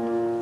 you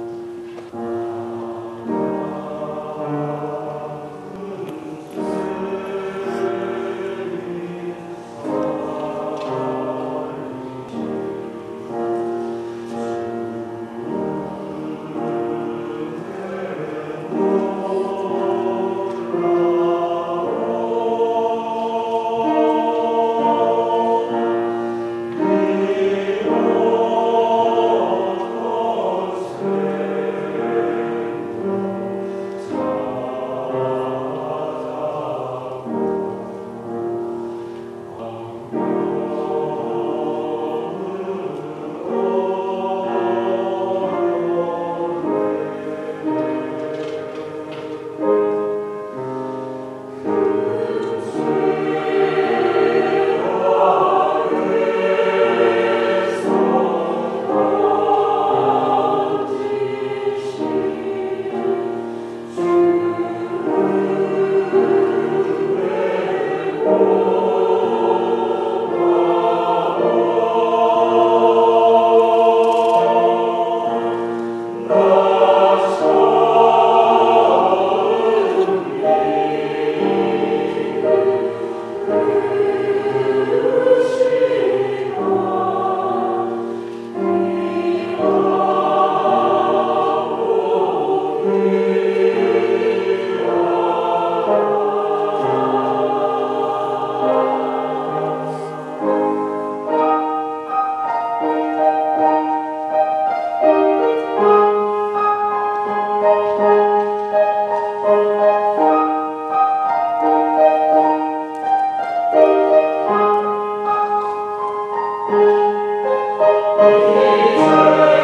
Holy Spirit.